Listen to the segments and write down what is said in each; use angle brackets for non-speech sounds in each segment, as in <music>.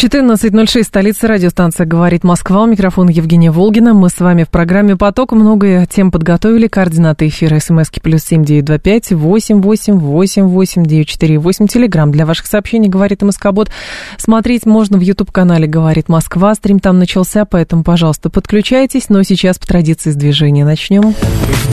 14.06, столица радиостанция «Говорит Москва». У микрофона Евгения Волгина. Мы с вами в программе «Поток». Много тем подготовили. Координаты эфира смски плюс семь девять два пять восемь восемь восемь восемь девять четыре восемь. Телеграмм для ваших сообщений «Говорит Москобот». Смотреть можно в YouTube-канале «Говорит Москва». Стрим там начался, поэтому, пожалуйста, подключайтесь. Но сейчас по традиции с движения начнем.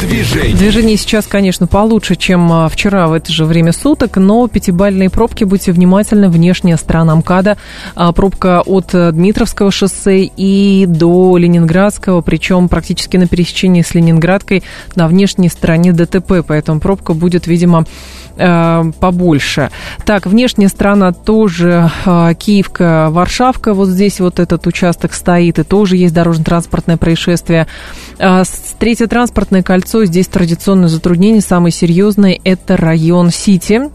Движение. Движение сейчас, конечно, получше, чем а, вчера в это же время суток, но пятибальные пробки, будьте внимательны, внешняя сторона МКАДа а, пробка от э, Дмитровского шоссе и до Ленинградского, причем практически на пересечении с Ленинградкой на внешней стороне ДТП, поэтому пробка будет, видимо, э, побольше. Так, внешняя сторона тоже э, Киевка, Варшавка, вот здесь вот этот участок стоит, и тоже есть дорожно-транспортное происшествие. Третье транспортное кольцо, здесь традиционное затруднение, самое серьезное, это район Сити,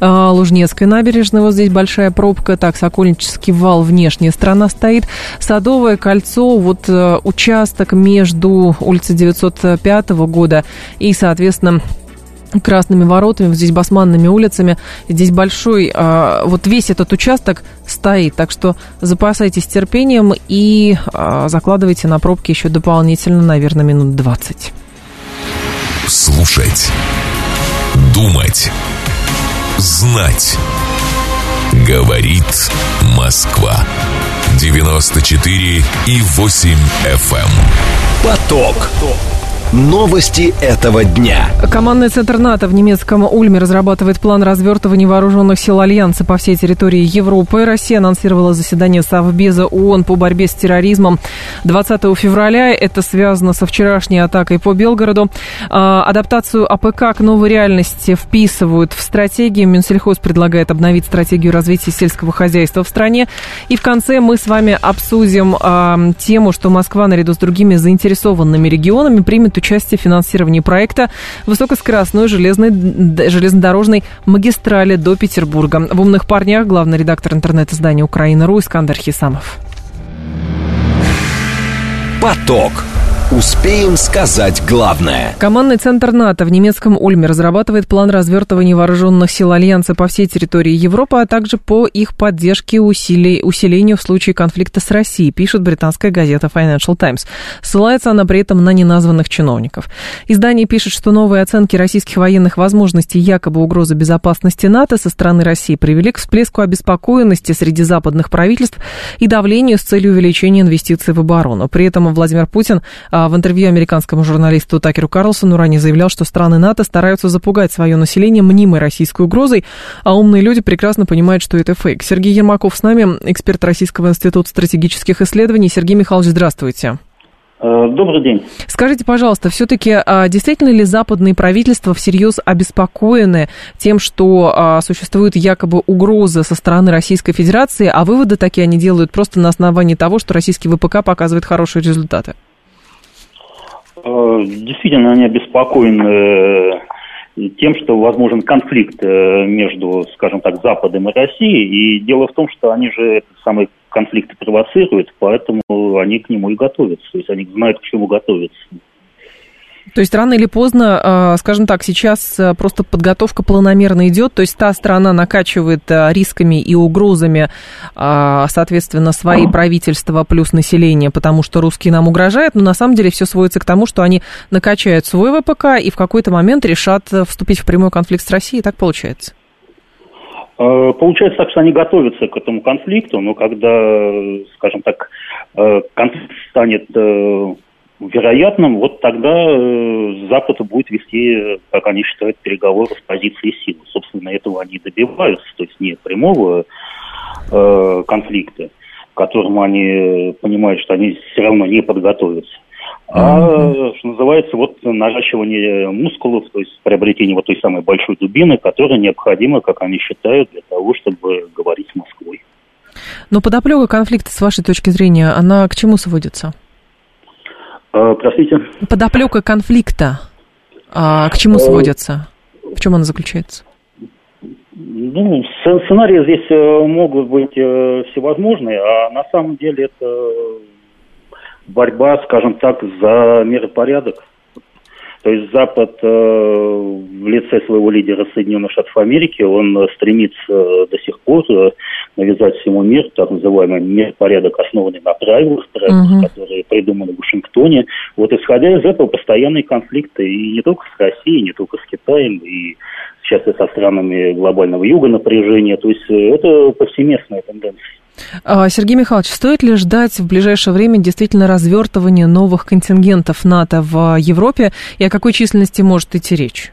Лужнецкая набережная, вот здесь большая пробка, так, Сокольнический вал, внешняя сторона стоит. Садовое кольцо, вот э, участок между улицей 905 года и, соответственно, красными воротами, вот здесь басманными улицами. Здесь большой, а, вот весь этот участок стоит, так что запасайтесь терпением и а, закладывайте на пробки еще дополнительно, наверное, минут 20. Слушать. Думать. Знать. Говорит Москва. 94 и 8 FM. Эм. Поток. Новости этого дня. Командный центр НАТО в немецком Ульме разрабатывает план развертывания вооруженных сил Альянса по всей территории Европы. Россия анонсировала заседание Совбеза ООН по борьбе с терроризмом 20 февраля. Это связано со вчерашней атакой по Белгороду. А, адаптацию АПК к новой реальности вписывают в стратегию. Минсельхоз предлагает обновить стратегию развития сельского хозяйства в стране. И в конце мы с вами обсудим а, тему, что Москва наряду с другими заинтересованными регионами примет участие в финансировании проекта высокоскоростной железной, железнодорожной магистрали до Петербурга. В «Умных парнях» главный редактор интернет-издания «Украина.ру» Искандер Хисамов. Поток. Успеем сказать главное. Командный центр НАТО в немецком Ульме разрабатывает план развертывания вооруженных сил Альянса по всей территории Европы, а также по их поддержке и усилению в случае конфликта с Россией, пишет британская газета Financial Times. Ссылается она при этом на неназванных чиновников. Издание пишет, что новые оценки российских военных возможностей якобы угрозы безопасности НАТО со стороны России привели к всплеску обеспокоенности среди западных правительств и давлению с целью увеличения инвестиций в оборону. При этом Владимир Путин а, в интервью американскому журналисту Такеру Карлсону ранее заявлял, что страны НАТО стараются запугать свое население мнимой российской угрозой, а умные люди прекрасно понимают, что это фейк. Сергей Ермаков с нами, эксперт Российского института стратегических исследований. Сергей Михайлович, здравствуйте. Э, добрый день. Скажите, пожалуйста, все-таки а, действительно ли западные правительства всерьез обеспокоены тем, что а, существует якобы угроза со стороны Российской Федерации, а выводы такие они делают просто на основании того, что российский ВПК показывает хорошие результаты? Э, действительно, они обеспокоены э, тем, что возможен конфликт э, между, скажем так, Западом и Россией. И дело в том, что они же этот самый конфликт провоцируют, поэтому они к нему и готовятся. То есть они знают, к чему готовятся. То есть рано или поздно, а, скажем так, сейчас а, просто подготовка планомерно идет, то есть та страна накачивает а, рисками и угрозами, соответственно, свои правительства плюс население, потому что русские нам угрожают, но на самом деле все сводится к тому, что они накачают свой ВПК и в какой-то момент решат вступить в прямой конфликт с Россией, так получается? Получается так, что они готовятся к этому конфликту, но когда, скажем так, конфликт станет вероятным, вот тогда э, Запад будет вести, как они считают, переговоры с позиции силы. Собственно, этого они добиваются, то есть не прямого э, конфликта, к которому они понимают, что они все равно не подготовятся. А, что называется, вот наращивание мускулов, то есть приобретение вот той самой большой дубины, которая необходима, как они считают, для того, чтобы говорить с Москвой. Но подоплека конфликта, с вашей точки зрения, она к чему сводится? А, простите? Подоплека конфликта а, к чему э, сводится? В чем она заключается? Ну, сценарии здесь э, могут быть э, всевозможные, а на самом деле это борьба, скажем так, за миропорядок. То есть Запад э, в лице своего лидера Соединенных Штатов Америки, он стремится до сих пор навязать всему миру так называемый миропорядок, основанный на правилах, правилах, uh-huh. которые придуманы в Вашингтоне. Вот исходя из этого постоянные конфликты и не только с Россией, не только с Китаем, и сейчас и со странами глобального юга напряжения. То есть э, это повсеместная тенденция. А, Сергей Михайлович, стоит ли ждать в ближайшее время действительно развертывания новых контингентов НАТО в Европе и о какой численности может идти речь?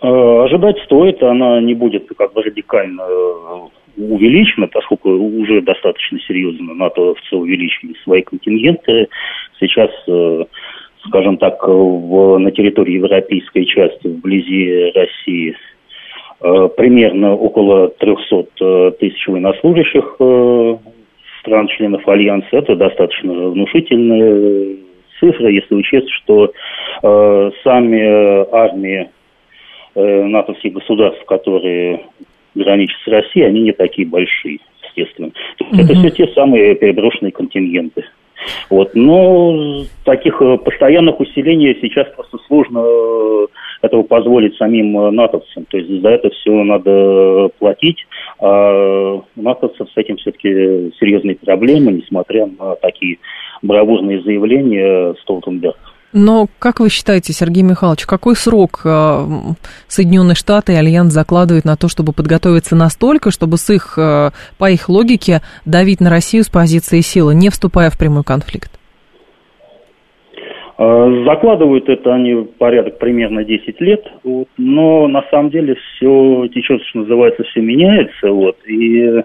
А, ожидать стоит, она не будет как бы радикально э, увеличена, поскольку уже достаточно серьезно НАТО в увеличили свои контингенты. Сейчас э, скажем так, в, на территории европейской части, вблизи России, примерно около 300 э, тысяч военнослужащих э, стран-членов Альянса. Это достаточно внушительная цифра, если учесть, что э, сами армии э, натовских государств, которые граничат с Россией, они не такие большие, естественно. Mm-hmm. Это все те самые переброшенные контингенты. Вот. Но таких э, постоянных усилений сейчас просто сложно э, этого позволить самим э, натовцам. То есть за это все надо платить. А у натовцев с этим все-таки серьезные проблемы, несмотря на такие бравурные заявления Столтенберга. Но как вы считаете, Сергей Михайлович, какой срок э, Соединенные Штаты и Альянс закладывают на то, чтобы подготовиться настолько, чтобы с их, э, по их логике давить на Россию с позиции силы, не вступая в прямой конфликт? Э, закладывают это они порядок примерно 10 лет, вот, но на самом деле все течет, что называется, все меняется. Вот, и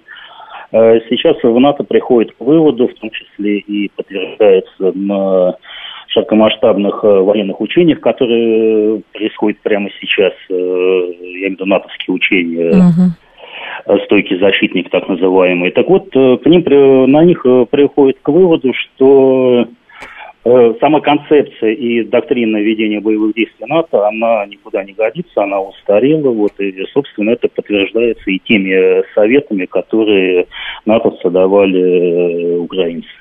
сейчас в НАТО приходит к выводу, в том числе и подтверждается на широкомасштабных э, военных учениях, которые происходят прямо сейчас, э, я имею в виду натовские учения, uh-huh. стойкий защитник так называемый. Так вот, к ним, на них приходит к выводу, что сама концепция и доктрина ведения боевых действий НАТО, она никуда не годится, она устарела, вот, и, собственно, это подтверждается и теми советами, которые натовцы давали украинцам.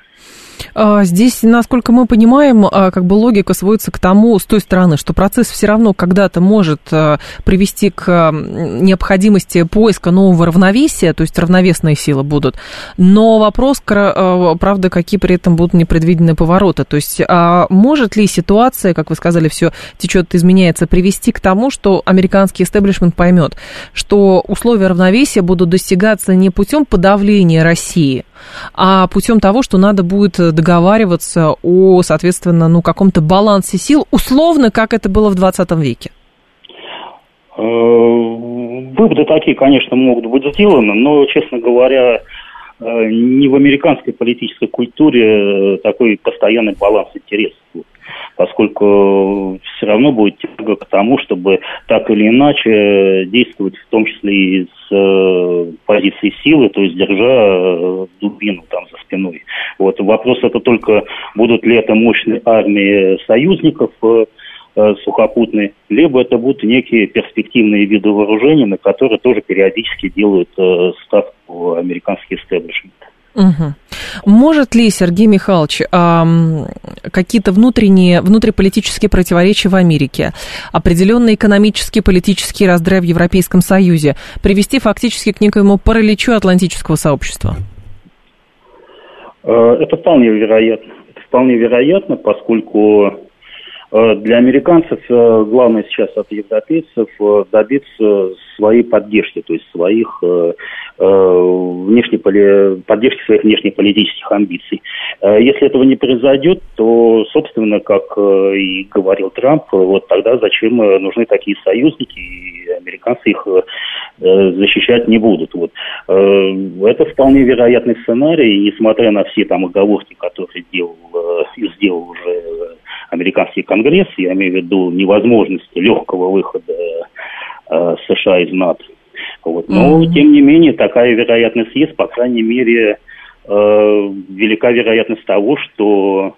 А, здесь, насколько мы понимаем, а, как бы логика сводится к тому, с той стороны, что процесс все равно когда-то может а, привести к необходимости поиска нового равновесия, то есть равновесные силы будут. Но вопрос, правда, какие при этом будут непредвиденные повороты. То есть может ли ситуация, как вы сказали, все течет, изменяется, привести к тому, что американский истеблишмент поймет, что условия равновесия будут достигаться не путем подавления России, а путем того, что надо будет договариваться о, соответственно, ну, каком-то балансе сил, условно, как это было в 20 веке? Э, выводы такие, конечно, могут быть сделаны, но, честно говоря, э, не в американской политической культуре такой постоянный баланс интересов поскольку все равно будет тяга к тому, чтобы так или иначе действовать, в том числе и с э, позиции силы, то есть держа э, дубину там за спиной. Вот вопрос это только будут ли это мощные армии союзников э, э сухопутные, либо это будут некие перспективные виды вооружений, на которые тоже периодически делают э, ставку американский истеблишмент. Угу. Может ли Сергей Михайлович какие-то внутренние, внутриполитические противоречия в Америке, определенные экономические, политические раздры в Европейском Союзе привести фактически к некоему параличу атлантического сообщества? Э, это вполне вероятно. Это вполне вероятно, поскольку для американцев э, главное сейчас от европейцев э, добиться своей поддержки, то есть своих внешне, поддержки своих внешнеполитических амбиций. Если этого не произойдет, то, собственно, как и говорил Трамп, вот тогда зачем нужны такие союзники, и американцы их защищать не будут. Вот. Это вполне вероятный сценарий, и несмотря на все там оговорки, которые делал, сделал уже американский конгресс, я имею в виду невозможности легкого выхода э, США из НАТО. Вот. Но, mm-hmm. тем не менее, такая вероятность есть, по крайней мере, э, велика вероятность того, что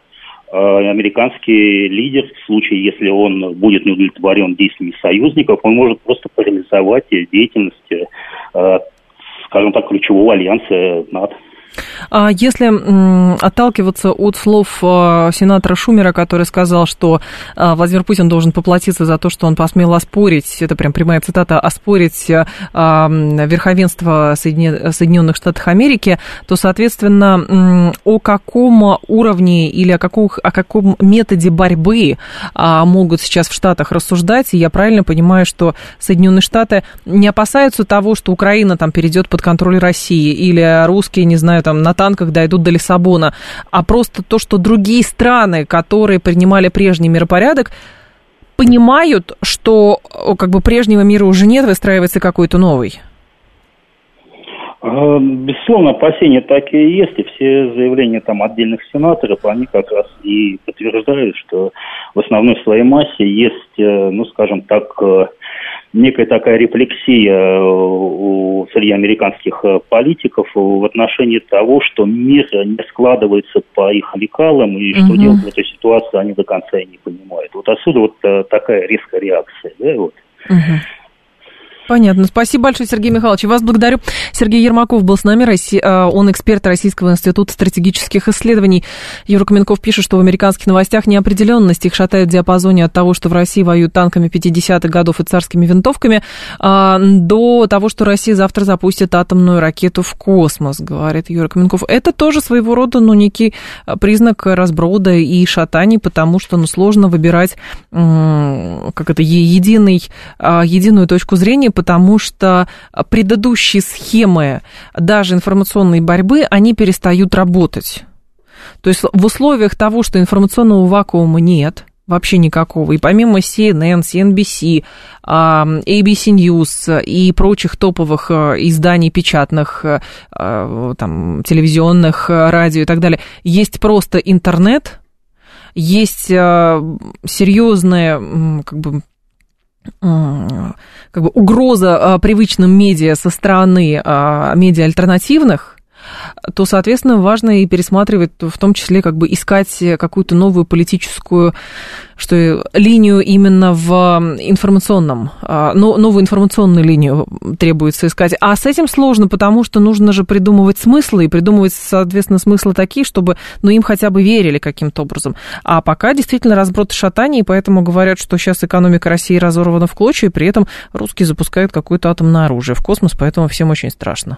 американский лидер, в случае, если он будет не удовлетворен действиями союзников, он может просто парализовать деятельность, скажем так, ключевого альянса НАТО. А если отталкиваться от слов а, сенатора Шумера, который сказал, что а, Владимир Путин должен поплатиться за то, что он посмел оспорить, это прям прямая цитата, оспорить верховенство Соединенных Штатов Америки, то, соответственно, о каком уровне или о, каком, о каком методе борьбы могут сейчас в Штатах рассуждать, и я правильно понимаю, что Соединенные Штаты не опасаются того, что Украина там перейдет под контроль России, или русские, не знаю, там на танках дойдут до Лиссабона, а просто то, что другие страны, которые принимали прежний миропорядок, понимают, что как бы прежнего мира уже нет, выстраивается какой-то новый? А, безусловно, опасения такие есть, и все заявления там отдельных сенаторов, они как раз и подтверждают, что в основной своей массе есть, э, ну, скажем так, э, некая такая рефлексия э, у, среди американских э, политиков в отношении того, что мир не складывается по их лекалам, и что угу. делать в этой ситуации они до конца и не понимают. Вот отсюда вот э, такая резкая реакция. Да, вот. Угу. Понятно. Спасибо большое, Сергей Михайлович. Вас благодарю. Сергей Ермаков был с нами. А, он эксперт Российского института стратегических исследований. Юра Каменков пишет, что в американских новостях неопределенность. Их шатают в диапазоне от того, что в России воюют танками 50-х годов и царскими винтовками, а, до того, что Россия завтра запустит атомную ракету в космос, говорит Юра Каменков. Это тоже своего рода, ну, некий а, признак разброда и шатаний, потому что, ну, сложно выбирать, как это, единый, единую точку зрения, потому что предыдущие схемы даже информационной борьбы, они перестают работать. То есть в условиях того, что информационного вакуума нет, вообще никакого. И помимо CNN, CNBC, ABC News и прочих топовых э, изданий печатных, э, э, там, телевизионных, радио и так далее, есть просто интернет, есть серьезная как бы, как бы угроза а, привычным медиа со стороны а, медиа альтернативных, то, соответственно, важно и пересматривать, в том числе, как бы искать какую-то новую политическую что линию именно в информационном, а, новую информационную линию требуется искать. А с этим сложно, потому что нужно же придумывать смыслы и придумывать, соответственно, смыслы такие, чтобы, ну, им хотя бы верили каким-то образом. А пока действительно разброд шатаний, и поэтому говорят, что сейчас экономика России разорвана в клочья, и при этом русские запускают какое-то атомное оружие в космос, поэтому всем очень страшно.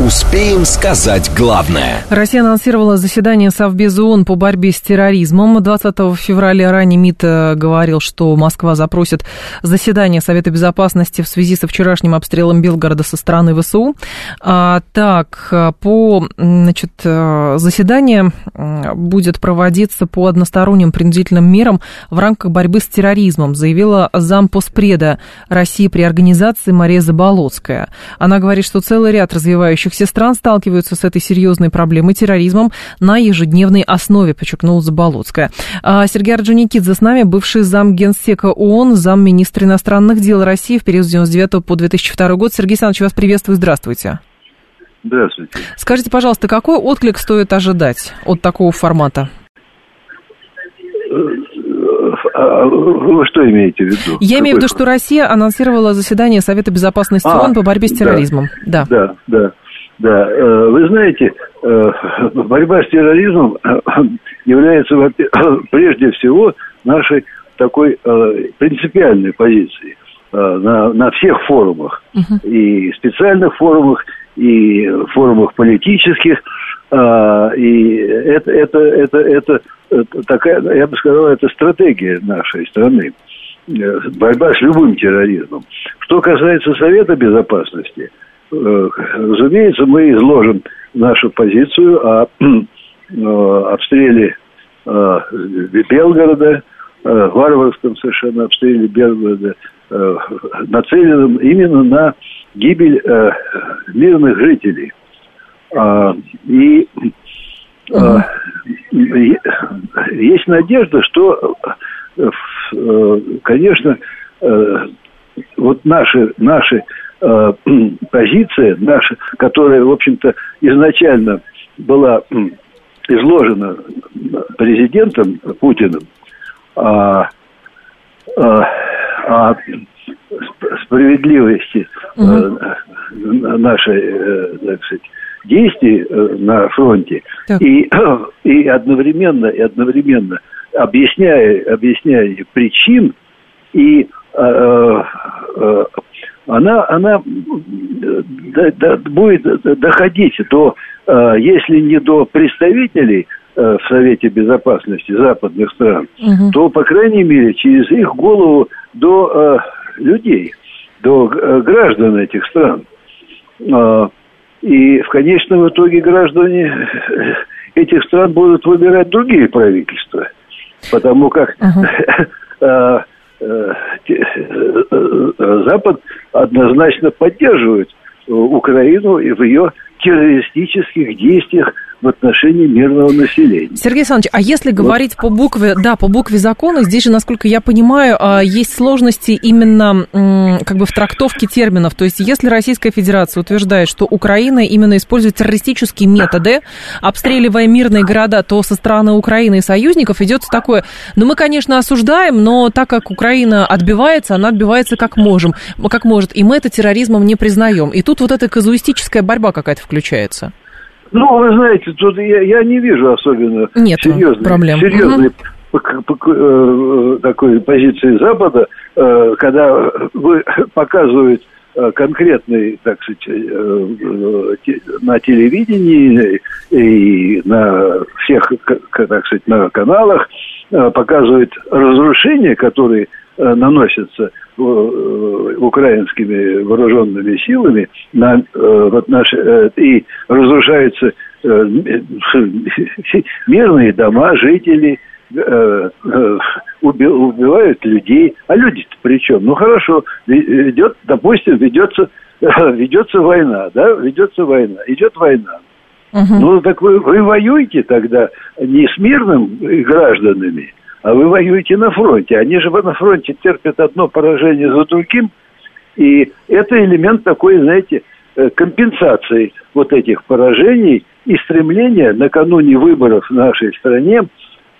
Успеем сказать главное. Россия анонсировала заседание Совбеза ООН по борьбе с терроризмом. 20 февраля ранее МИД э, говорил, что Москва запросит заседание Совета Безопасности в связи со вчерашним обстрелом Белгорода со стороны ВСУ. А, так, э, по, значит, э, заседание будет проводиться по односторонним принудительным мерам в рамках борьбы с терроризмом, заявила зампоспреда России при организации Мария Заболоцкая. Она говорит, что целый ряд развивающих развивающихся стран сталкиваются с этой серьезной проблемой терроризмом на ежедневной основе, подчеркнула Заболоцкая. А Сергей Орджоникидзе с нами, бывший зам генсека ООН, замминистра иностранных дел России в период с 99 по 2002 год. Сергей Александрович, вас приветствую, здравствуйте. Здравствуйте. Скажите, пожалуйста, какой отклик стоит ожидать от такого формата? А вы что имеете в виду? Я Какой имею в виду, что Россия анонсировала заседание Совета Безопасности а, ООН по борьбе с терроризмом. Да, да, да. Да, э, вы знаете, э, борьба с терроризмом э, <clears throat> является <clears throat> прежде всего нашей такой принципиальной позицией на, на всех форумах, uh-huh. и специальных форумах, и форумах политических, и это, это, это, это, такая, я бы сказал, это стратегия нашей страны борьба с любым терроризмом. Что касается Совета Безопасности, Э, разумеется, мы изложим нашу позицию о э, обстреле э, Белгорода, варварском совершенно обстреле Белгорода, нацеленном именно на гибель мирных жителей. А, и есть надежда, что, конечно, вот наши, наши <clears throat> позиция, наша, которая, в общем-то, изначально была изложена президентом Путиным, а, а, а справедливости угу. нашей, э, так сказать, действий э, на фронте и, <clears throat> и одновременно и одновременно объясняя объясняя причин и э, э, она она да, будет доходить до э, если не до представителей э, в Совете Безопасности западных стран, угу. то по крайней мере через их голову до э, людей, до э, граждан этих стран. И в конечном итоге граждане этих стран будут выбирать другие правительства. Потому как uh-huh. Запад однозначно поддерживает Украину и в ее террористических действиях в отношении мирного населения. Сергей Александрович, а если говорить вот. по букве, да, по букве закона, здесь же, насколько я понимаю, а, есть сложности именно как бы в трактовке терминов. То есть, если Российская Федерация утверждает, что Украина именно использует террористические методы, обстреливая мирные города, то со стороны Украины и союзников идет такое, ну, мы, конечно, осуждаем, но так как Украина отбивается, она отбивается как можем, как может, и мы это терроризмом не признаем. И тут вот эта казуистическая борьба какая-то включается. Ну, вы знаете, тут я, я не вижу особенно Нет серьезной, проблем. серьезной угу. такой позиции Запада, э, когда вы <laughs> показывают э, конкретный, так сказать, на телевидении и на всех, так сказать, на каналах показывают разрушения, которые наносятся Э, украинскими вооруженными силами на, э, вот наши, э, и разрушаются мирные дома, жители, убивают людей. А люди-то при чем? Ну хорошо, ведет, допустим, ведется, <laughs> ведется война, да, ведется война, идет война. Угу. Ну так вы, вы воюете тогда не с мирными гражданами, а вы воюете на фронте. Они же на фронте терпят одно поражение за другим, и это элемент такой, знаете, э, компенсации вот этих поражений и стремления накануне выборов в нашей стране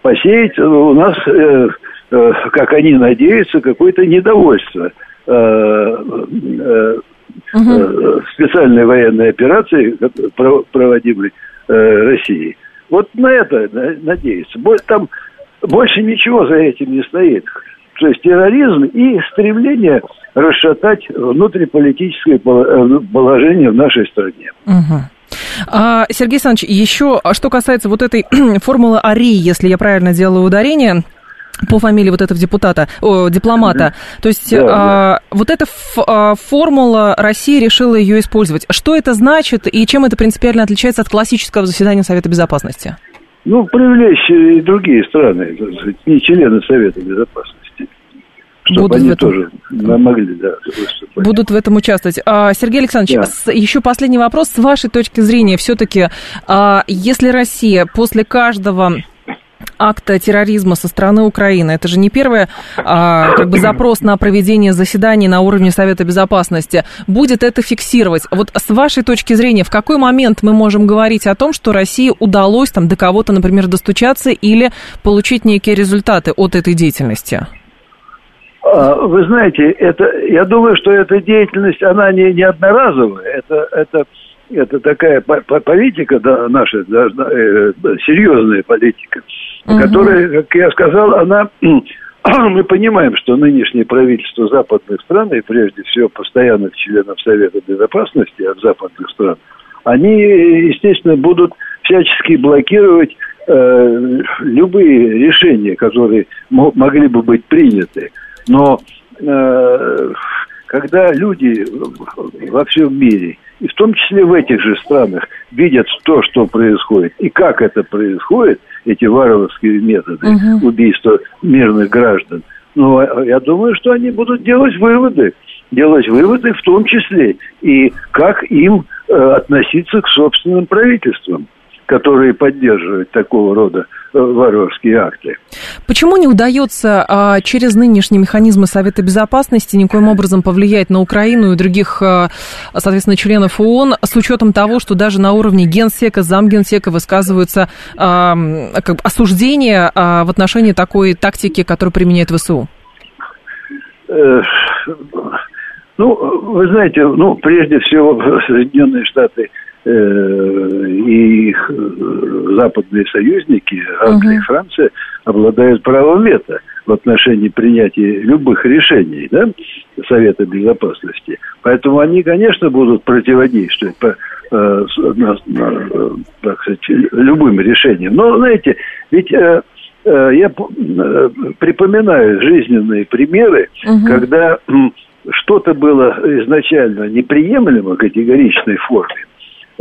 посеять у нас, э, э, как они надеются, какое-то недовольство э, угу. специальной военной операции, проводимой Россией. Вот на это надеются. Там больше ничего за этим не стоит. То есть терроризм и стремление расшатать внутриполитическое э, положение в нашей стране. Угу. А, Сергей Александрович, еще а что касается вот этой <clears throat> формулы АРИ, если я правильно делаю ударение, по фамилии вот этого депутата, о, дипломата. То есть да, а, да. вот эта а, формула России решила ее использовать. Что это значит и чем это принципиально отличается от классического заседания Совета Безопасности? Ну, привлечь и другие страны, не члены Совета Безопасности. Чтобы Будут они этом... тоже могли, да, выступать. Будут в этом участвовать. А, Сергей Александрович, да. еще последний вопрос. С вашей точки зрения, все-таки, а, если Россия после каждого акта терроризма со стороны Украины. Это же не первый а, как бы запрос на проведение заседаний на уровне Совета Безопасности. Будет это фиксировать. Вот с вашей точки зрения, в какой момент мы можем говорить о том, что России удалось там до кого-то, например, достучаться или получить некие результаты от этой деятельности? А, вы знаете, это, я думаю, что эта деятельность, она не, не одноразовая. Это, это это такая политика да, наша, должна, э, серьезная политика, угу. которая, как я сказал, она <clears throat> мы понимаем, что нынешнее правительство западных стран, и прежде всего постоянных членов Совета Безопасности от западных стран, они, естественно, будут всячески блокировать э, любые решения, которые могли бы быть приняты. Но э, когда люди во всем мире – и в том числе в этих же странах, видят то, что происходит, и как это происходит, эти варварские методы угу. убийства мирных граждан, ну, а, я думаю, что они будут делать выводы, делать выводы в том числе. И как им э, относиться к собственным правительствам которые поддерживают такого рода э, варварские акты. Почему не удается а, через нынешние механизмы Совета Безопасности никоим образом повлиять на Украину и других, а, соответственно, членов ООН с учетом того, что даже на уровне генсека, замгенсека высказываются а, как бы осуждения а, в отношении такой тактики, которую применяет ВСУ? Э, ну, вы знаете, ну, прежде всего, <laughs> Соединенные Штаты и их э, западные союзники, Англия и Франция, обладают правом вето в отношении принятия любых решений да, Совета Безопасности. Поэтому они, конечно, будут противодействовать по, э, на, на, так сказать, любым решениям. Но, знаете, ведь э, э, я э, припоминаю жизненные примеры, угу. когда что-то было изначально неприемлемо категоричной форме,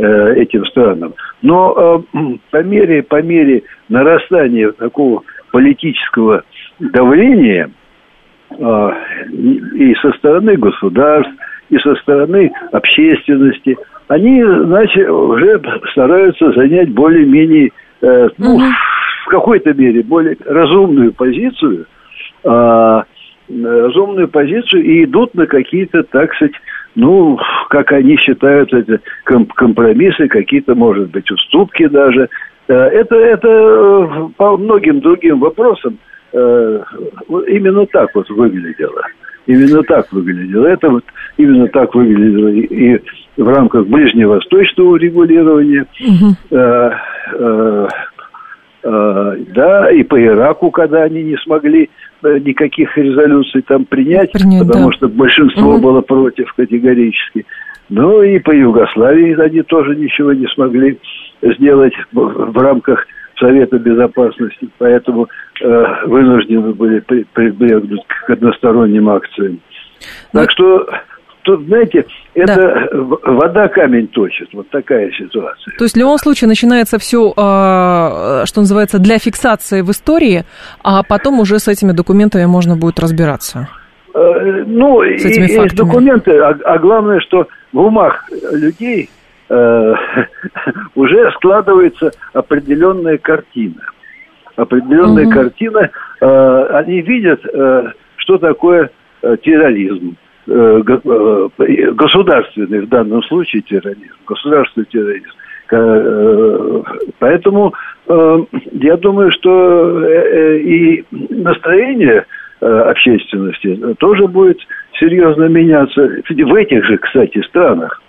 Э, этим странам. Но э, по мере, по мере нарастания такого политического давления э, и со стороны государств, и со стороны общественности, они значит, уже стараются занять более-менее, ну, угу. в какой-то мере, более разумную позицию, разумную позицию и идут на какие-то, так сказать, ну, как они считают, это компромиссы, какие-то, может быть, уступки даже. Э, это, это э, по многим другим вопросам э, именно так вот выглядело. Именно так выглядело. Это вот именно так выглядело и, в рамках ближневосточного регулирования. Угу. Да, и по Ираку, когда они не смогли Э, никаких резолюций там принять, принять потому да. что большинство угу. было против категорически. Ну и по Югославии они тоже ничего не смогли сделать в, рамках Совета Безопасности, поэтому э, вынуждены были прибегнуть к односторонним акциям. Так что тут, знаете, это да. вода камень точит. Вот такая ситуация. То есть в любом случае начинается все, а, что называется, для фиксации в истории, а потом уже с этими документами можно будет разбираться. Э, ну, и, есть документы, а, а главное, что в умах людей э, <laughs> уже складывается определенная картина. Определенная угу. картина, э, они видят, э, что такое терроризм государственный в данном случае терроризм, государственный терроризм. Э, поэтому я думаю, что и настроение общественности тоже будет серьезно меняться в этих же, кстати, странах.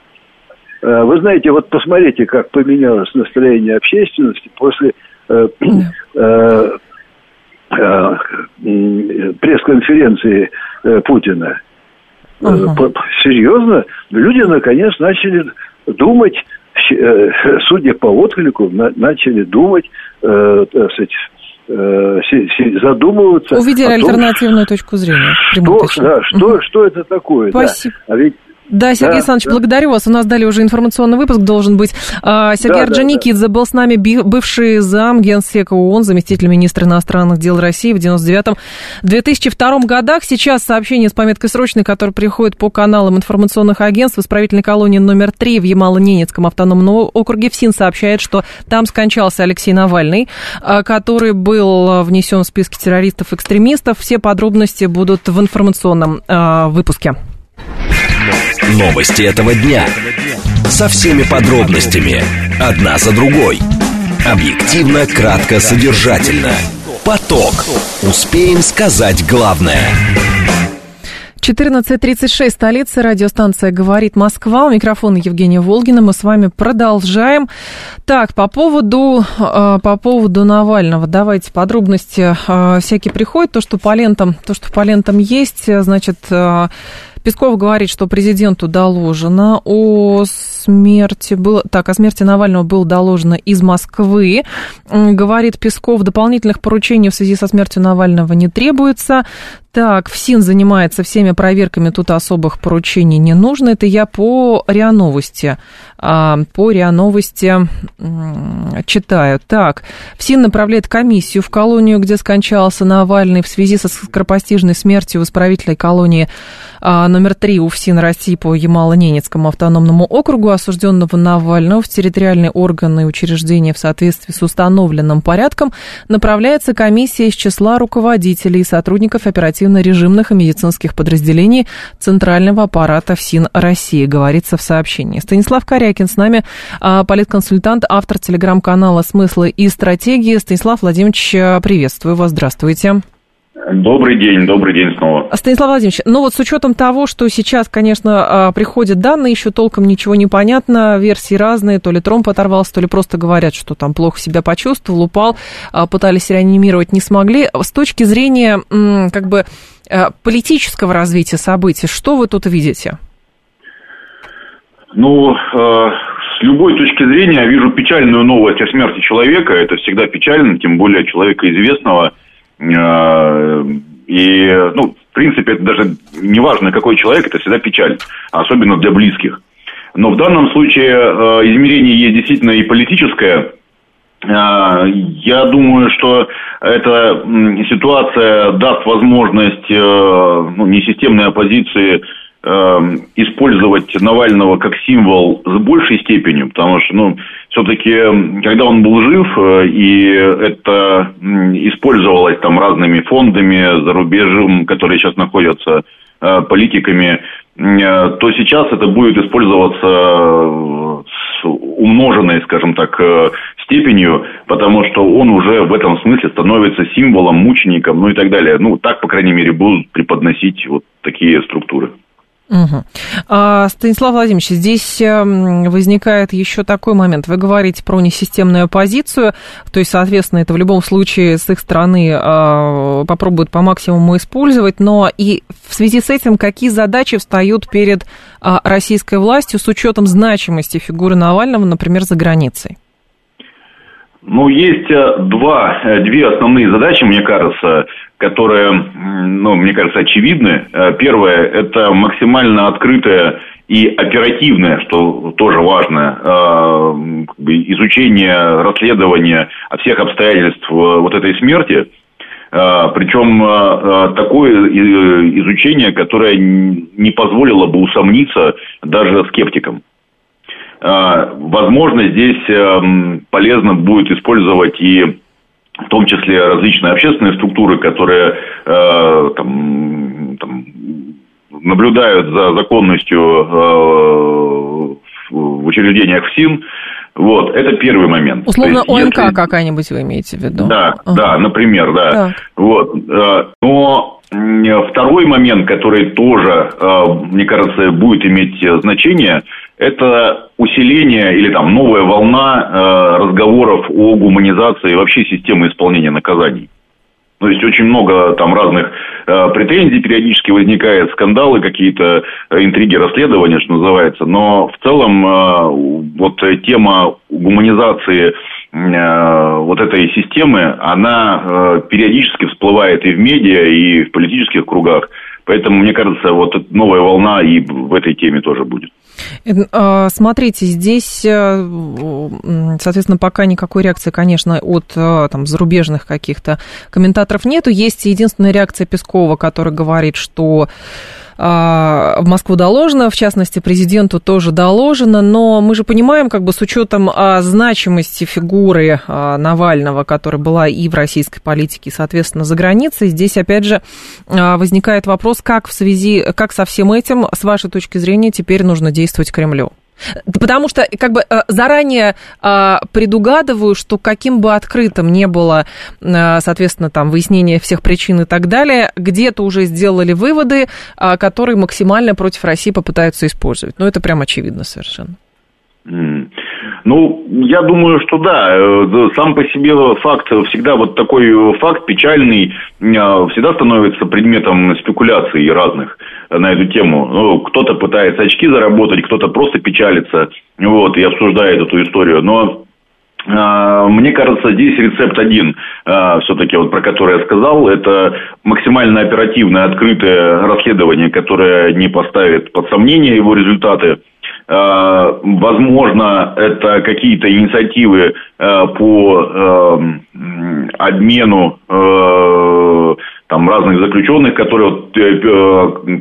Вы знаете, вот посмотрите, как поменялось настроение общественности после пресс-конференции Путина. Ага. Серьезно, люди наконец начали думать, э, <laughs> судя по отклику, начали думать, э, сказать, задумываться. Увидели том, альтернативную точку зрения. Что, да, что, угу. что это такое? Спасибо. Да. А ведь да, Сергей да, Александрович, да. благодарю вас. У нас далее уже информационный выпуск должен быть. А, Сергей да, Орджоникидзе да, да. был с нами, бывший зам генсека ООН, заместитель министра иностранных дел России в 99-2002 годах. Сейчас сообщение с пометкой срочной, которое приходит по каналам информационных агентств. Исправительной колонии номер 3 в Ямало-Ненецком автономном округе ФСИН сообщает, что там скончался Алексей Навальный, а, который был внесен в списки террористов-экстремистов. Все подробности будут в информационном а, выпуске. Новости этого дня. Со всеми подробностями. Одна за другой. Объективно, кратко, содержательно. Поток. Успеем сказать главное. 14.36, столица, радиостанция «Говорит Москва». У микрофона Евгения Волгина. Мы с вами продолжаем. Так, по поводу, э, по поводу Навального. Давайте подробности э, всякие приходят. То, что по лентам, то, что по лентам есть, значит, э, Песков говорит, что президенту доложено о смерти было, так, о смерти Навального было доложено из Москвы. Говорит Песков, дополнительных поручений в связи со смертью Навального не требуется. Так, ФСИН занимается всеми проверками, тут особых поручений не нужно. Это я по РИА Новости по РИА Новости читаю. Так, ФСИН направляет комиссию в колонию, где скончался Навальный в связи со скоропостижной смертью в исправительной колонии а, номер три УФСИН России по Ямало-Ненецкому автономному округу, осужденного Навального в территориальные органы и учреждения в соответствии с установленным порядком, направляется комиссия из числа руководителей и сотрудников оперативно-режимных и медицинских подразделений Центрального аппарата ФСИН России, говорится в сообщении. Станислав Корякин с нами, а, политконсультант, автор телеграм-канала «Смыслы и стратегии». Станислав Владимирович, приветствую вас, здравствуйте. Добрый день, добрый день снова. Станислав Владимирович, ну вот с учетом того, что сейчас, конечно, а, приходят данные, еще толком ничего не понятно, версии разные, то ли тромб оторвался, то ли просто говорят, что там плохо себя почувствовал, упал, а, пытались реанимировать, не смогли. С точки зрения, как бы, а, политического развития событий, что вы тут видите? Ну, с любой точки зрения я вижу печальную новость о смерти человека. Это всегда печально, тем более человека известного – Э, и, ну, в принципе, это даже не важно, какой человек, это всегда печаль, особенно для близких. Но в данном случае э, измерение есть действительно и политическое. Э, я думаю, что эта ситуация даст возможность ну, несистемной оппозиции использовать Навального как символ с большей степенью, потому что, ну, все-таки, когда он был жив, э, и это использовалось там разными фондами за рубежом, которые сейчас находятся э, политиками, э, то сейчас это будет использоваться с умноженной, скажем так, степенью, потому что он уже в этом смысле становится символом, мучеником, ну и так далее. Ну, так, по крайней мере, будут преподносить вот такие структуры. Угу. А, Станислав Владимирович, здесь эм, возникает еще такой момент. Вы говорите про несистемную оппозицию, то есть, соответственно, это в любом случае с их стороны а, попробуют по максимуму использовать, но и в связи с этим какие задачи встают перед а, российской властью с учетом значимости фигуры Навального, например, за границей? Ну, есть э, два, э, две основные задачи, мне кажется, которые, ну, мне кажется, очевидны. Э, первое – это максимально открытое и оперативное, что тоже важно, изучение, расследование всех обстоятельств вот этой смерти. Причем такое изучение, которое не позволило бы усомниться даже скептикам. Возможно, здесь полезно будет использовать и в том числе различные общественные структуры, которые э, там, там, наблюдают за законностью э, в учреждениях ФСИН. Вот, это первый момент. Условно есть, ОМК если... какая-нибудь вы имеете в виду? Да, ага. да, например, да. Так. Вот, э, но второй момент, который тоже, мне кажется, будет иметь значение – это усиление или там новая волна э, разговоров о гуманизации вообще системы исполнения наказаний. То есть очень много там разных э, претензий периодически возникает, скандалы какие-то, э, интриги расследования, что называется. Но в целом э, вот тема гуманизации э, вот этой системы, она э, периодически всплывает и в медиа, и в политических кругах. Поэтому, мне кажется, вот новая волна и в этой теме тоже будет. А, смотрите, здесь, э, соответственно, пока никакой реакции, конечно, от э, там, зарубежных каких-то комментаторов нету. Есть единственная реакция Пескова, который говорит, что а, в Москву доложено, в частности, президенту тоже доложено, но мы же понимаем, как бы с учетом а, значимости фигуры Навального, которая была и в российской политике, и, соответственно, за границей, здесь, опять же, возникает вопрос, как в связи, как со всем этим, с вашей точки зрения, теперь нужно действовать Кремлю? Потому что как бы э, заранее э, предугадываю, что каким бы открытым не было, э, соответственно, там выяснение всех причин и так далее, где-то уже сделали выводы, которые максимально против России попытаются использовать. Ну, это прям очевидно совершенно. Ну, я думаю, что да. Сам по себе факт, всегда вот такой факт печальный, всегда становится предметом спекуляций разных на эту тему. Ну, кто-то пытается очки заработать, кто-то просто печалится вот, и обсуждает эту историю. Но мне кажется, здесь рецепт один, все-таки вот про который я сказал, это максимально оперативное, открытое расследование, которое не поставит под сомнение его результаты. Возможно, это какие-то инициативы по обмену там разных заключенных, которые вот,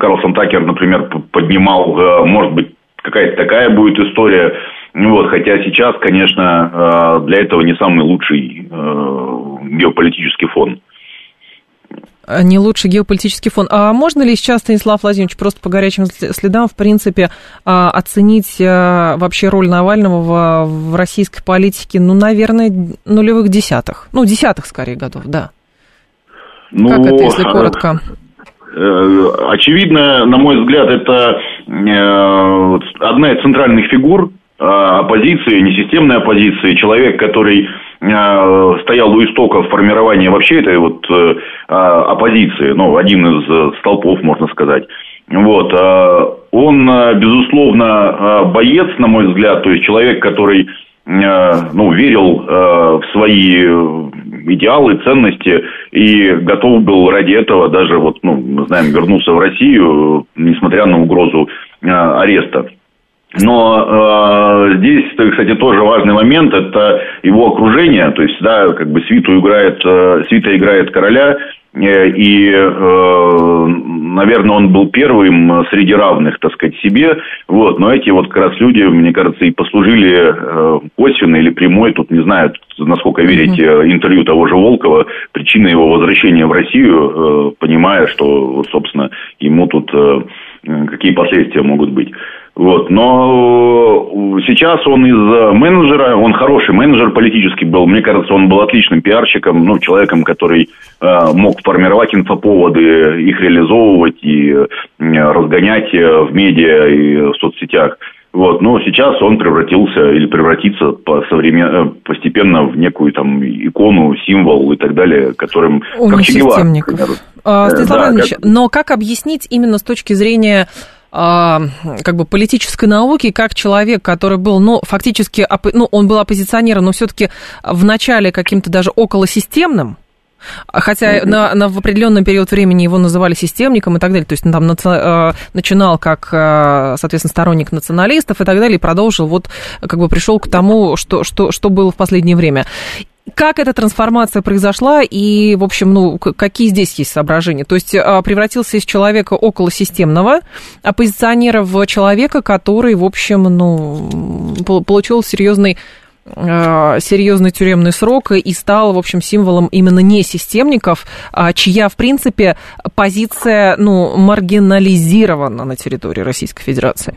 Карлсон Такер, например, поднимал, может быть, какая-то такая будет история. Вот, хотя сейчас, конечно, для этого не самый лучший геополитический фон не лучший геополитический фон. А можно ли сейчас, Станислав Владимирович, просто по горячим следам, в принципе, а, оценить а, вообще роль Навального в российской политике, ну, наверное, нулевых десятых? Ну, десятых, скорее, годов, да. Ну, как это, если коротко? Э, очевидно, на мой взгляд, это э, одна из центральных фигур оппозиции, несистемной оппозиции, человек, который Э, стоял у истоков формирования вообще этой вот э, а, оппозиции, ну, один из э, столпов, можно сказать. Вот, он, безусловно, боец, на мой взгляд, то есть человек, который ну, верил в свои идеалы, ценности и готов был ради этого даже, вот, ну, мы знаем, вернуться в Россию, несмотря на угрозу ареста. Но э, здесь, кстати, тоже важный момент, это его окружение, то есть, да, как бы свиту играет, э, свита играет короля, э, и, э, наверное, он был первым среди равных, так сказать, себе, вот, но эти вот как раз люди, мне кажется, и послужили э, косвенно или прямой, тут не знаю, насколько верить интервью того же Волкова, причина его возвращения в Россию, э, понимая, что, вот, собственно, ему тут э, какие последствия могут быть. Вот. Но э, сейчас он из э, менеджера, он хороший менеджер политический был. Мне кажется, он был отличным пиарщиком, ну, человеком, который э, мог формировать инфоповоды, их реализовывать и э, разгонять в медиа и в соцсетях. Вот, но сейчас он превратился или превратится по современ... Э, постепенно в некую там икону, символ и так далее, которым как Че А, Станислав да, как... но как объяснить именно с точки зрения как бы политической науки, как человек, который был, ну, фактически, ну, он был оппозиционером, но все-таки в начале каким-то даже околосистемным, Хотя mm-hmm. на, на, в определенный период времени его называли системником и так далее. То есть он там наци... Э, начинал как, э, соответственно, сторонник националистов и так далее, и продолжил, вот как бы пришел к тому, что, что, что было в последнее время. Как эта трансформация произошла и, в общем, ну, какие здесь есть соображения? То есть а, превратился из человека околосистемного оппозиционера в человека, который, в общем, ну, получил серьезный а, серьезный тюремный срок и стал, в общем, символом именно не системников, а чья, в принципе, позиция, ну, маргинализирована на территории Российской Федерации.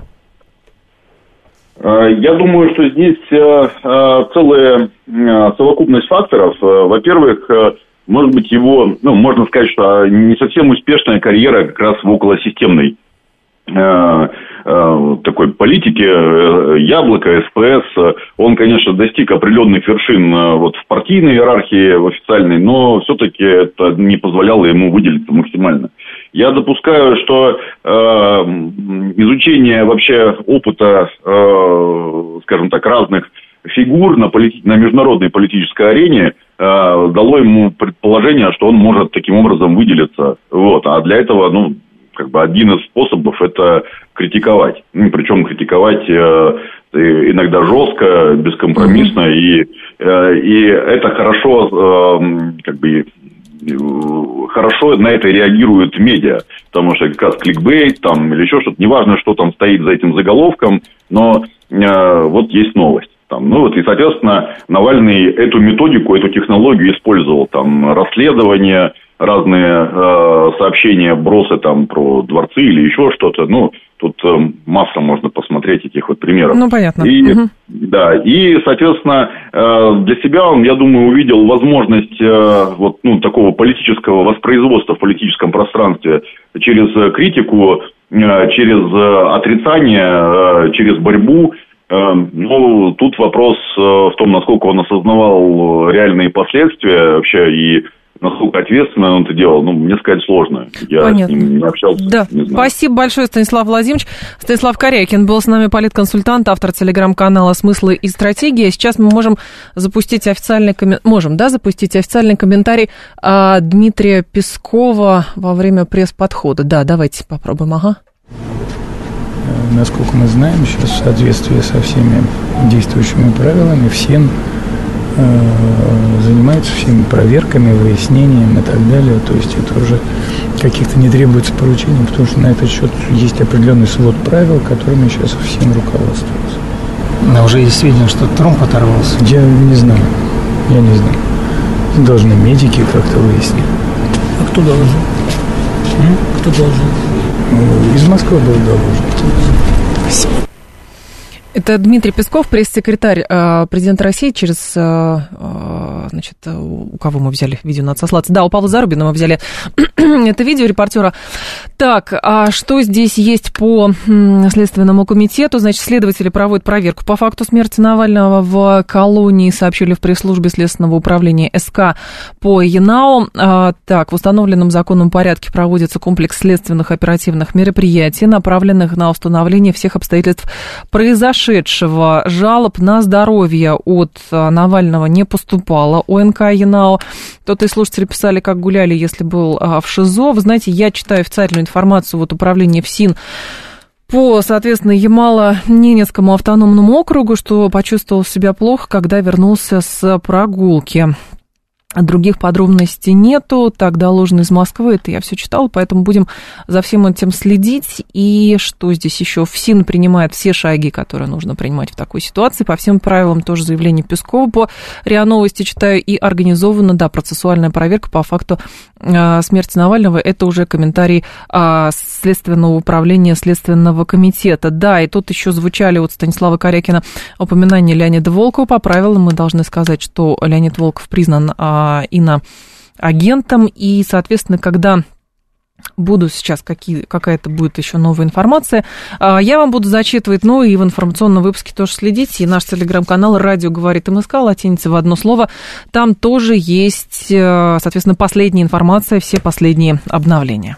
Э, я думаю, что здесь э, э, целая совокупность факторов. Во-первых, может быть, его, ну, можно сказать, что не совсем успешная карьера как раз в околосистемной такой политики, Яблоко, СПС, он, конечно, достиг определенных вершин вот в партийной иерархии, в официальной, но все-таки это не позволяло ему выделиться максимально. Я допускаю, что э, изучение вообще опыта, э, скажем так, разных фигур на, полити- на международной политической арене э, дало ему предположение, что он может таким образом выделиться. Вот. А для этого, ну, как бы один из способов это критиковать. Ну, причем критиковать э, иногда жестко, бескомпромиссно, и, э, и это хорошо э, как бы хорошо на это реагируют медиа, потому что как раз кликбейт там или еще что-то, неважно, что там стоит за этим заголовком, но э, вот есть новость. Там, ну вот, и, соответственно, Навальный эту методику, эту технологию использовал. Там расследование, разные э, сообщения, бросы там про дворцы или еще что-то. Ну, тут э, масса можно посмотреть этих вот примеров. Ну, понятно. И, угу. Да, и, соответственно, э, для себя он, я думаю, увидел возможность э, вот, ну, такого политического воспроизводства в политическом пространстве через критику, э, через э, отрицание, э, через борьбу. Э, ну, тут вопрос э, в том, насколько он осознавал реальные последствия вообще и насколько ответственно он это делал, ну, мне сказать сложно. Я Понятно. с ним не общался. Да. Не Спасибо большое, Станислав Владимирович. Станислав Корякин был с нами политконсультант, автор телеграм-канала «Смыслы и стратегии». Сейчас мы можем запустить официальный комментарий, можем, да, запустить официальный комментарий а, Дмитрия Пескова во время пресс-подхода. Да, давайте попробуем, ага. насколько мы знаем, сейчас в соответствии со всеми действующими правилами, ФСИН занимаются всеми проверками, выяснением и так далее. То есть это уже каких-то не требуется поручений, потому что на этот счет есть определенный свод правил, которыми сейчас всем руководствуются. Но уже есть сведения, что Тромп оторвался. Я не знаю. Я не знаю. Должны медики как-то выяснить. А кто должен? М? Кто должен? Из Москвы был доложен. Спасибо. Это Дмитрий Песков, пресс-секретарь э, президента России, через, э, э, значит, у кого мы взяли видео, надо сослаться. Да, у Павла Зарубина мы взяли <clears throat> это видео репортера. Так, а что здесь есть по Следственному комитету? Значит, следователи проводят проверку по факту смерти Навального в колонии, сообщили в пресс-службе Следственного управления СК по Янау. А, так, в установленном законном порядке проводится комплекс следственных оперативных мероприятий, направленных на установление всех обстоятельств произошедшего прошедшего жалоб на здоровье от а, Навального не поступало. ОНК Янао. Тот и слушатели писали, как гуляли, если был а, в ШИЗО. Вы знаете, я читаю официальную информацию вот управления ФСИН по, соответственно, Ямало-Ненецкому автономному округу, что почувствовал себя плохо, когда вернулся с прогулки. Других подробностей нету, так доложено из Москвы, это я все читала, поэтому будем за всем этим следить. И что здесь еще? ФСИН принимает все шаги, которые нужно принимать в такой ситуации. По всем правилам тоже заявление Пескова по РИА Новости читаю. И организована, да, процессуальная проверка по факту э, смерти Навального. Это уже комментарий э, Следственного управления Следственного комитета. Да, и тут еще звучали от Станислава Корякина упоминания Леонида Волкова. По правилам мы должны сказать, что Леонид Волков признан э, иноагентом, и, соответственно, когда буду сейчас, какие, какая-то будет еще новая информация. А, я вам буду зачитывать, ну и в информационном выпуске тоже следите. И наш телеграм-канал «Радио говорит МСК», латиница в одно слово. Там тоже есть, э, соответственно, последняя информация, все последние обновления.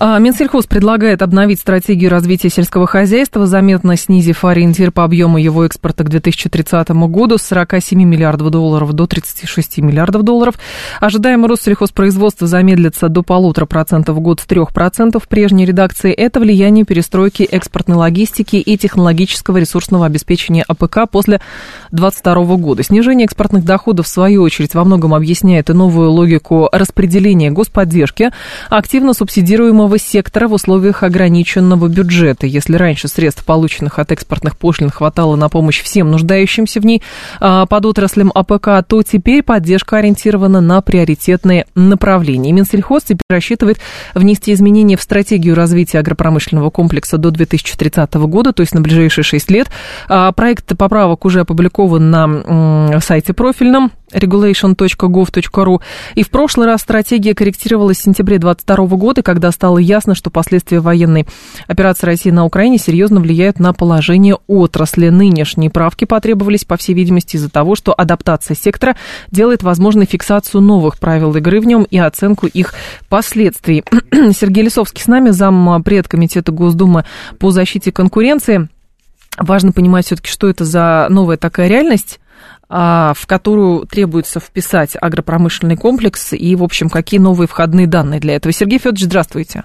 Минсельхоз предлагает обновить стратегию развития сельского хозяйства, заметно снизив ориентир по объему его экспорта к 2030 году с 47 миллиардов долларов до 36 миллиардов долларов. Ожидаемый рост сельхозпроизводства замедлится до полутора процентов в год с трех процентов прежней редакции. Это влияние перестройки экспортной логистики и технологического ресурсного обеспечения АПК после 2022 года. Снижение экспортных доходов, в свою очередь, во многом объясняет и новую логику распределения господдержки, активно субсидируемого частного сектора в условиях ограниченного бюджета. Если раньше средств, полученных от экспортных пошлин, хватало на помощь всем нуждающимся в ней а, подотраслям АПК, то теперь поддержка ориентирована на приоритетные направления. Минсельхоз теперь рассчитывает внести изменения в стратегию развития агропромышленного комплекса до 2030 года, то есть на ближайшие 6 лет. А, проект поправок уже опубликован на сайте профильном regulation.gov.ru. И в прошлый раз стратегия корректировалась в сентябре 2022 года, когда стало ясно, что последствия военной операции России на Украине серьезно влияют на положение отрасли. Нынешние правки потребовались, по всей видимости, из-за того, что адаптация сектора делает возможной фиксацию новых правил игры в нем и оценку их последствий. <clears throat> Сергей Лисовский с нами, зам предкомитета Госдумы по защите конкуренции. Важно понимать все-таки, что это за новая такая реальность, а, в которую требуется вписать агропромышленный комплекс и, в общем, какие новые входные данные для этого. Сергей Федорович, здравствуйте.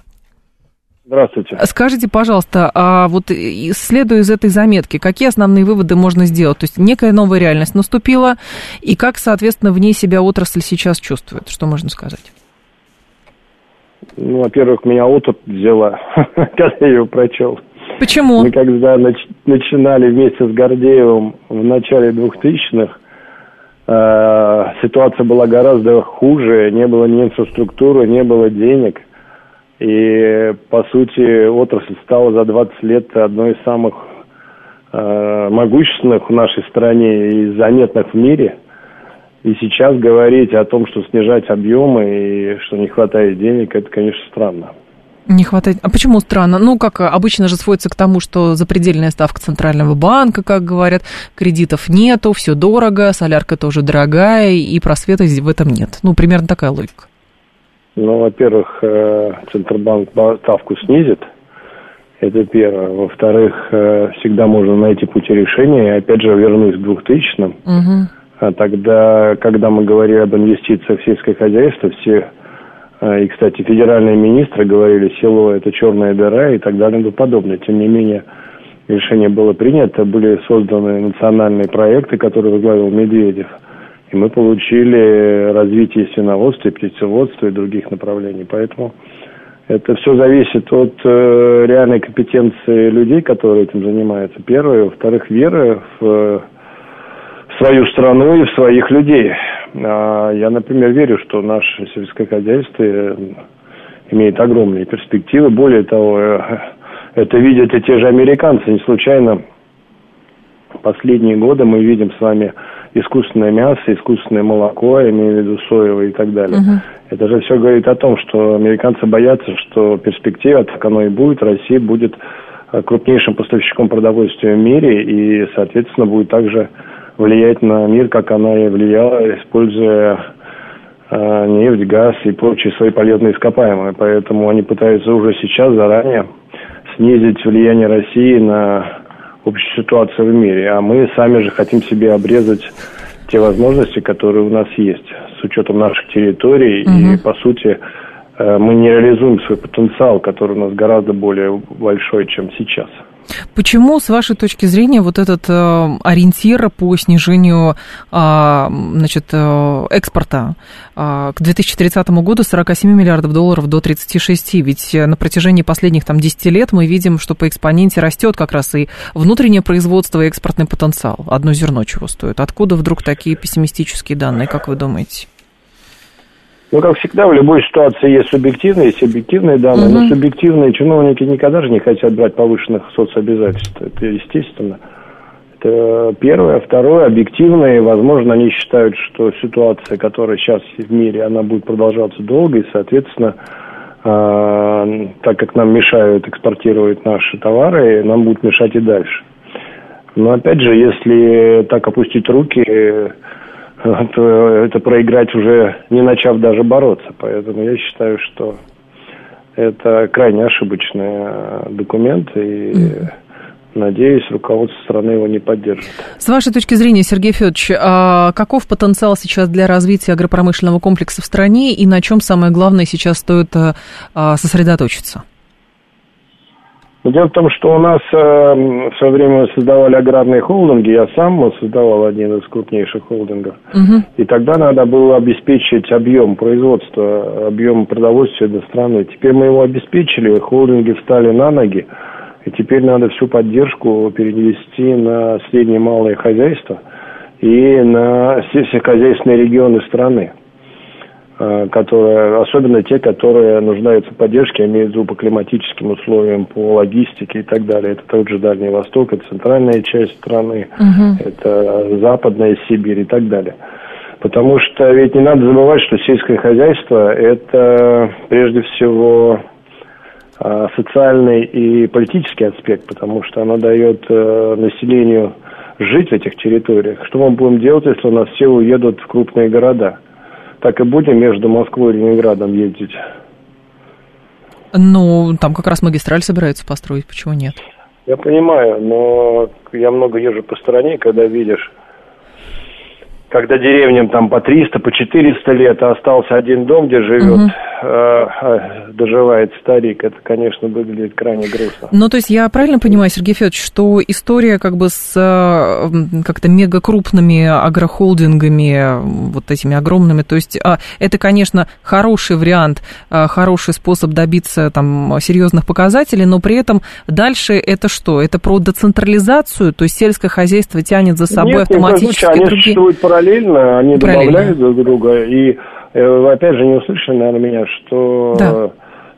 Здравствуйте. Скажите, пожалуйста, а вот следуя из этой заметки, какие основные выводы можно сделать? То есть некая новая реальность наступила, и как, соответственно, в ней себя отрасль сейчас чувствует? Что можно сказать? Ну, во-первых, меня отут взяла, <laughs> когда я ее прочел. Почему? Мы когда нач- начинали вместе с Гордеевым в начале 2000-х, э, ситуация была гораздо хуже, не было ни инфраструктуры, не было денег. И, по сути, отрасль стала за 20 лет одной из самых э, могущественных в нашей стране и заметных в мире. И сейчас говорить о том, что снижать объемы и что не хватает денег, это, конечно, странно. Не хватает. А почему странно? Ну, как обычно же сводится к тому, что запредельная ставка Центрального банка, как говорят, кредитов нету, все дорого, солярка тоже дорогая, и просвета в этом нет. Ну, примерно такая логика. Ну, во-первых, э, Центробанк ставку снизит, Это первое. Во-вторых, э, всегда можно найти пути решения. Опять же, вернусь к 2000-м. Угу. А тогда, когда мы говорили об инвестициях в сельское хозяйство, все, и, кстати, федеральные министры говорили, село – это черная дыра и так далее и тому подобное. Тем не менее, решение было принято, были созданы национальные проекты, которые возглавил Медведев. И мы получили развитие свиноводства, птицеводства и других направлений. Поэтому это все зависит от э, реальной компетенции людей, которые этим занимаются. Первое. Во-вторых, веры в, в свою страну и в своих людей. А я, например, верю, что наше сельское хозяйство э, имеет огромные перспективы. Более того, э, это видят и те же американцы. Не случайно последние годы мы видим с вами искусственное мясо, искусственное молоко, я имею в виду соевое и так далее. Мгм. Это же все говорит о том, что американцы боятся, что перспектива, так оно и будет, Россия будет э, крупнейшим поставщиком продовольствия в мире и, соответственно, будет также влиять на мир, как она и влияла, используя э, нефть, газ и прочие свои полезные ископаемые. Поэтому они пытаются уже сейчас заранее снизить влияние России на общую ситуацию в мире. А мы сами же хотим себе обрезать те возможности, которые у нас есть, с учетом наших территорий. И, по сути, э, мы не реализуем свой потенциал, который у нас гораздо более большой, чем сейчас. Почему, с вашей точки зрения, вот этот э, ориентир по снижению а, значит, э, экспорта а, к 2030 году с 47 миллиардов долларов до 36? Ведь э, на протяжении последних там, 10 лет мы видим, что по экспоненте растет как раз и внутреннее производство, и экспортный потенциал. Одно зерно чего стоит. Откуда вдруг такие пессимистические данные, как вы думаете? Ну, как всегда, в любой ситуации есть субъективные, есть объективные данные, но субъективные чиновники никогда же не хотят брать повышенных соцобязательств. Это естественно. Это первое. Второе, объективные. Возможно, они считают, что ситуация, которая сейчас в мире, она будет продолжаться долго, и, соответственно, э, так как нам мешают экспортировать наши товары, нам будет мешать и дальше. Но опять же, если так опустить руки, то это проиграть уже не начав даже бороться. Поэтому я считаю, что это крайне ошибочный э, документ, и надеюсь, руководство страны его не поддержит. С вашей точки зрения, Сергей Федорович, а каков потенциал сейчас для развития агропромышленного комплекса в стране и на чем самое главное сейчас стоит э, а, сосредоточиться? Но дело в том, что у нас э, в свое время создавали аграрные холдинги, я сам создавал один из крупнейших холдингов. И тогда надо было обеспечить объем производства, объем продовольствия для страны. Теперь мы его обеспечили, холдинги встали на ноги, и теперь надо всю поддержку перевести на среднее и малое хозяйство и на сельскохозяйственные регионы страны которые, особенно те, которые нуждаются в поддержке, я имею в виду по климатическим условиям, по логистике и так далее. Это тот же Дальний Восток, это центральная часть страны, это западная Сибирь и так далее. Потому что ведь не надо забывать, что сельское хозяйство – это прежде всего а, социальный и политический аспект, потому что оно дает э, населению жить в этих территориях. Что мы будем делать, если у нас все уедут в крупные города? Так и будем между Москвой и Ленинградом ездить. Ну, там как раз магистраль собираются построить, почему нет? Я понимаю, но я много езжу по стране, когда видишь, когда деревням там по 300, по 400 лет, а остался один дом, где живет, э, э, доживает старик, это, конечно, выглядит крайне грустно. Ну, то есть я правильно понимаю, Сергей Федорович, что история как бы с э, как-то мегакрупными агрохолдингами, вот этими огромными, то есть а, это, конечно, хороший вариант, хороший способ добиться там серьезных показателей, но при этом дальше это что? Это про децентрализацию, то есть сельское хозяйство тянет за собой Нет, автоматически случае, они другие... существуют параллельно, они Параллельно. добавляют друг друга. И э, опять же не услышали, наверное, меня, что Да. э,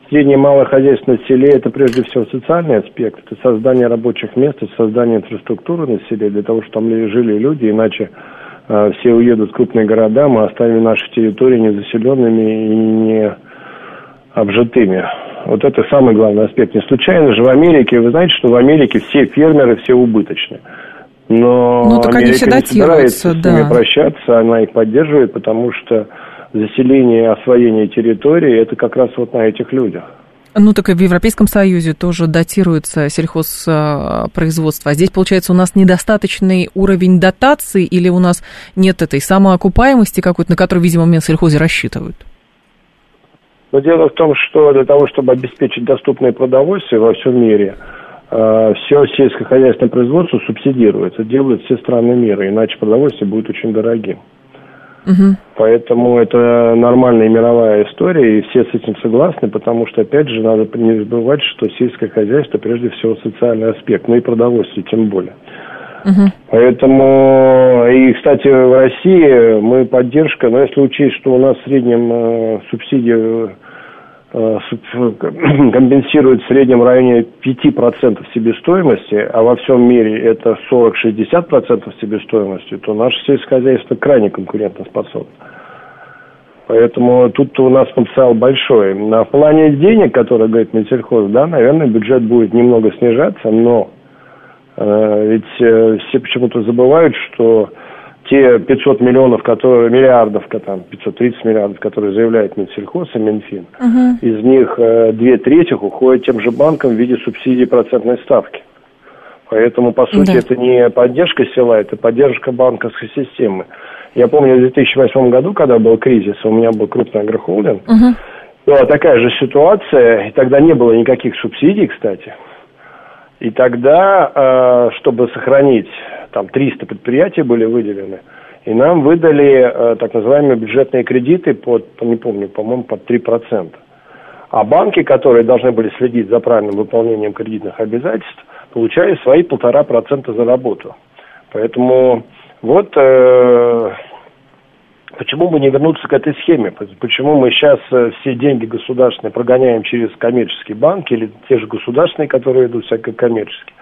среднее и малое хозяйство на селе это прежде всего социальный аспект, это создание рабочих мест, это создание инфраструктуры на селе для того, чтобы там ли- жили люди, иначе э, все уедут в крупные города, мы оставим наши территории незаселенными и не обжитыми. Вот это самый главный аспект. Не случайно же в Америке, вы знаете, что в Америке все фермеры, все убыточные. Но Ну, так они Америка все не собирается с да. ними прощаться, она их поддерживает, потому что заселение и освоение территории это как раз вот на этих людях. Ну, так и в Европейском Союзе тоже датируется сельхозпроизводство. А здесь, получается, у нас недостаточный уровень дотации или у нас нет этой самоокупаемости какой-то, на которую, видимо, Минсельхозе рассчитывают? Но дело в том, что для того, чтобы обеспечить доступное продовольствие во всем мире, э, все сельскохозяйственное производство субсидируется, делают все страны мира, иначе продовольствие будет очень дорогим. Угу. Поэтому это нормальная мировая история, и все с этим согласны, потому что, опять же, надо не забывать, что сельское хозяйство прежде всего социальный аспект, ну и продовольствие тем более. Угу. Поэтому, и, кстати, в России мы поддержка, но если учесть, что у нас в среднем э, субсидия <clears throat> компенсирует в среднем районе 5% себестоимости, а во всем мире это 40-60% себестоимости, то наше сельскохозяйство крайне конкурентоспособно. Поэтому тут у нас потенциал большой. На плане денег, которые говорит Минсельхоз, да, наверное, бюджет будет немного снижаться, но э, ведь э, все почему-то забывают, что те 500 миллионов, которые, миллиардов, там, 530 миллиардов, которые заявляет Минсельхоз и Минфин, угу. из них э, две трети уходят тем же банкам в виде субсидий процентной ставки. Поэтому, по сути, да. это не поддержка села, это поддержка банковской системы. Я помню, в 2008 году, когда был кризис, у меня был крупный агрохолдинг, угу. была такая же ситуация, и тогда не было никаких субсидий, кстати. И тогда, э, чтобы сохранить там 300 предприятий были выделены, и нам выдали э, так называемые бюджетные кредиты под, не помню, по-моему, под 3%. А банки, которые должны были следить за правильным выполнением кредитных обязательств, получали свои полтора процента за работу. Поэтому вот э, почему бы не вернуться к этой схеме? Почему мы сейчас э, все деньги государственные прогоняем через коммерческие банки или те же государственные, которые идут всякие коммерческие?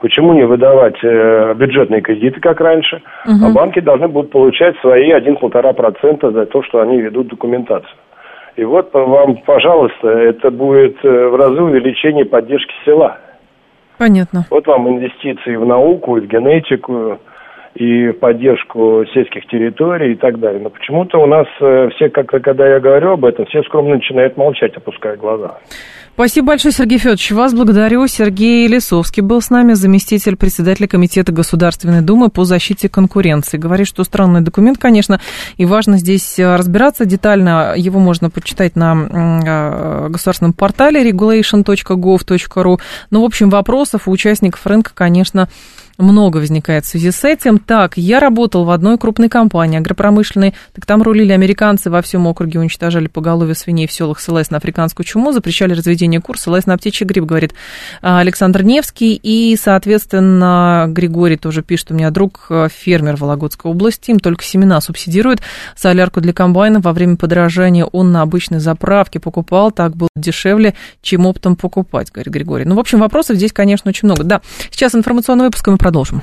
Почему не выдавать э, бюджетные кредиты, как раньше, угу. а банки должны будут получать свои 1-1,5% за то, что они ведут документацию. И вот вам, пожалуйста, это будет э, в разы увеличение поддержки села. Понятно. Вот вам инвестиции в науку, в генетику, и поддержку сельских территорий и так далее. Но почему-то у нас э, все, как когда я говорю об этом, все скромно начинают молчать, опуская глаза. Спасибо большое, Сергей Федорович. Вас благодарю. Сергей Лисовский был с нами, заместитель председателя Комитета Государственной Думы по защите конкуренции. Говорит, что странный документ, конечно, и важно здесь э, разбираться детально. Его можно почитать на э, государственном портале regulation.gov.ru. Но, в общем, вопросов у участников рынка, конечно, много возникает в связи с этим. Так, я работал в одной крупной компании агропромышленной, так там рулили американцы во всем округе, уничтожали поголовье свиней в селах, ссылаясь на африканскую чуму, запрещали разведение кур, ссылаясь на птичий грипп, говорит а, Александр Невский. И, соответственно, Григорий тоже пишет, у меня друг э, фермер Вологодской области, им только семена субсидируют, солярку для комбайна во время подорожания он на обычной заправке покупал, так было дешевле, чем оптом покупать, говорит Григорий. Ну, в общем, вопросов здесь, конечно, очень много. Да, сейчас информационный выпуск, мы продолжим.